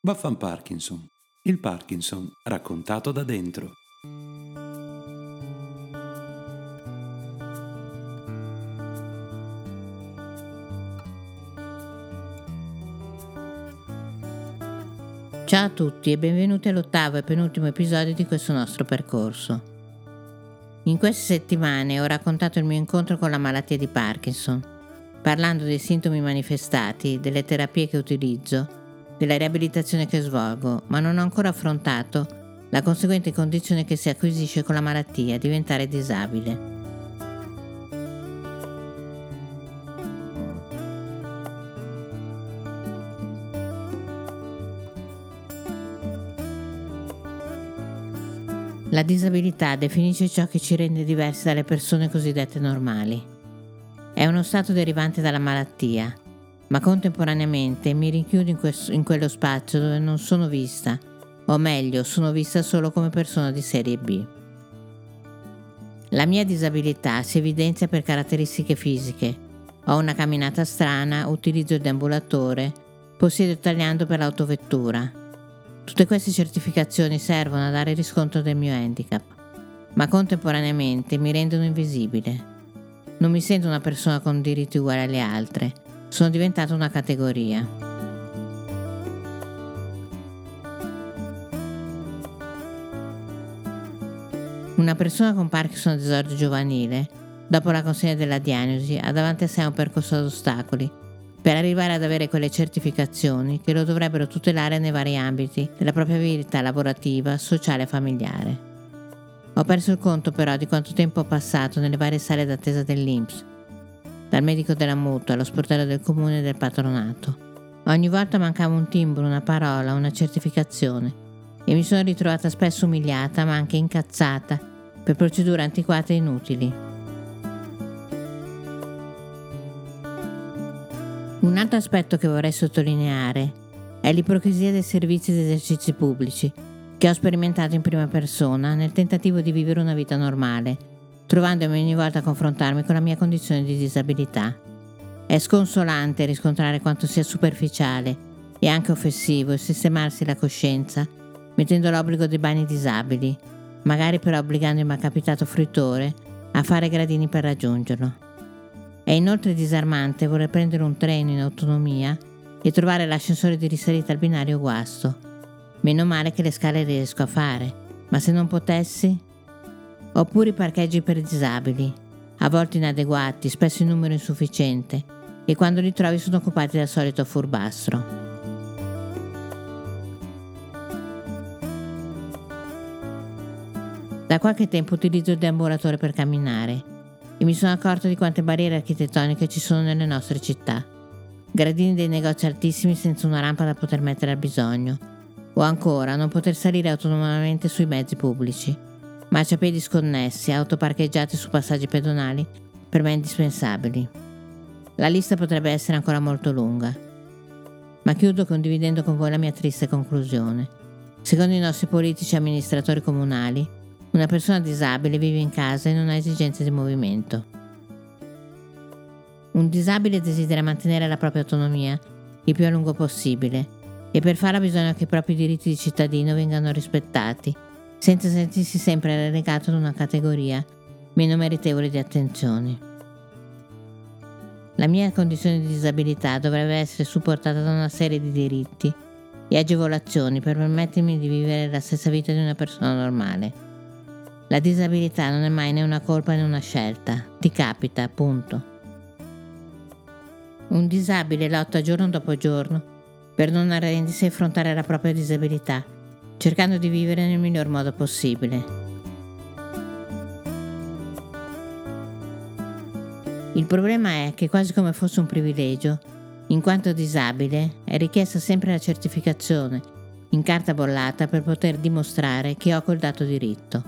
Baffan Parkinson. Il Parkinson raccontato da dentro. Ciao a tutti e benvenuti all'ottavo e penultimo episodio di questo nostro percorso. In queste settimane ho raccontato il mio incontro con la malattia di Parkinson, parlando dei sintomi manifestati, delle terapie che utilizzo della riabilitazione che svolgo, ma non ho ancora affrontato la conseguente condizione che si acquisisce con la malattia, diventare disabile. La disabilità definisce ciò che ci rende diversi dalle persone cosiddette normali. È uno stato derivante dalla malattia, ma contemporaneamente mi rinchiudo in, questo, in quello spazio dove non sono vista, o meglio, sono vista solo come persona di serie B. La mia disabilità si evidenzia per caratteristiche fisiche. Ho una camminata strana, utilizzo il deambulatore, possiedo il tagliando per l'autovettura. Tutte queste certificazioni servono a dare riscontro del mio handicap, ma contemporaneamente mi rendono invisibile. Non mi sento una persona con diritti uguali alle altre, sono diventata una categoria. Una persona con Parkinson disordine giovanile, dopo la consegna della diagnosi, ha davanti a sé un percorso ad ostacoli per arrivare ad avere quelle certificazioni che lo dovrebbero tutelare nei vari ambiti della propria vita lavorativa, sociale e familiare. Ho perso il conto però di quanto tempo ho passato nelle varie sale d'attesa dell'INPS dal medico della mutua allo sportello del comune e del patronato. Ogni volta mancava un timbro, una parola, una certificazione e mi sono ritrovata spesso umiliata ma anche incazzata per procedure antiquate e inutili. Un altro aspetto che vorrei sottolineare è l'ipocrisia dei servizi ed esercizi pubblici che ho sperimentato in prima persona nel tentativo di vivere una vita normale trovandomi ogni volta a confrontarmi con la mia condizione di disabilità. È sconsolante riscontrare quanto sia superficiale e anche offensivo sistemarsi la coscienza mettendo l'obbligo dei bagni disabili, magari però obbligando il malcapitato fruitore a fare gradini per raggiungerlo. È inoltre disarmante voler prendere un treno in autonomia e trovare l'ascensore di risalita al binario guasto. Meno male che le scale riesco a fare, ma se non potessi oppure i parcheggi per disabili, a volte inadeguati, spesso in numero insufficiente, e quando li trovi sono occupati dal solito furbastro. Da qualche tempo utilizzo il deambulatore per camminare e mi sono accorto di quante barriere architettoniche ci sono nelle nostre città. Gradini dei negozi altissimi senza una rampa da poter mettere al bisogno, o ancora non poter salire autonomamente sui mezzi pubblici marciapiedi sconnessi, auto parcheggiate su passaggi pedonali, per me indispensabili. La lista potrebbe essere ancora molto lunga, ma chiudo condividendo con voi la mia triste conclusione. Secondo i nostri politici e amministratori comunali, una persona disabile vive in casa e non ha esigenze di movimento. Un disabile desidera mantenere la propria autonomia il più a lungo possibile e per farlo bisogna che i propri diritti di cittadino vengano rispettati senza sentirsi sempre relegato ad una categoria meno meritevole di attenzioni. La mia condizione di disabilità dovrebbe essere supportata da una serie di diritti e agevolazioni per permettermi di vivere la stessa vita di una persona normale. La disabilità non è mai né una colpa né una scelta, ti capita, appunto. Un disabile lotta giorno dopo giorno per non arrendersi e affrontare la propria disabilità cercando di vivere nel miglior modo possibile. Il problema è che quasi come fosse un privilegio, in quanto disabile, è richiesta sempre la certificazione in carta bollata per poter dimostrare che ho quel dato diritto.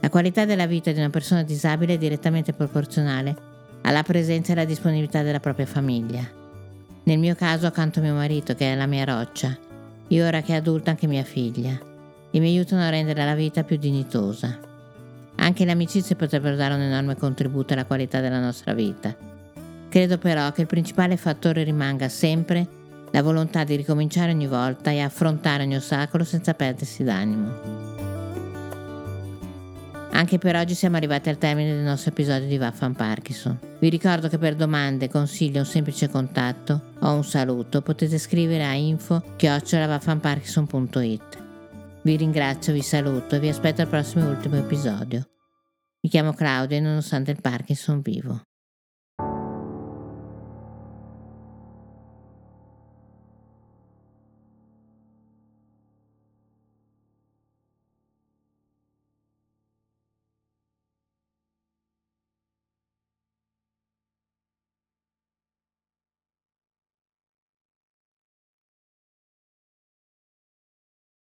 La qualità della vita di una persona disabile è direttamente proporzionale alla presenza e alla disponibilità della propria famiglia. Nel mio caso accanto a mio marito, che è la mia roccia, e ora che è adulta anche mia figlia, e mi aiutano a rendere la vita più dignitosa. Anche le amicizie potrebbero dare un enorme contributo alla qualità della nostra vita. Credo però che il principale fattore rimanga sempre la volontà di ricominciare ogni volta e affrontare ogni ostacolo senza perdersi d'animo. Anche per oggi siamo arrivati al termine del nostro episodio di Vaffan Parkinson. Vi ricordo che per domande, consigli o un semplice contatto o un saluto potete scrivere a info-vaffanparkinson.it. Vi ringrazio, vi saluto e vi aspetto al prossimo e ultimo episodio. Mi chiamo Claudia e nonostante il Parkinson vivo.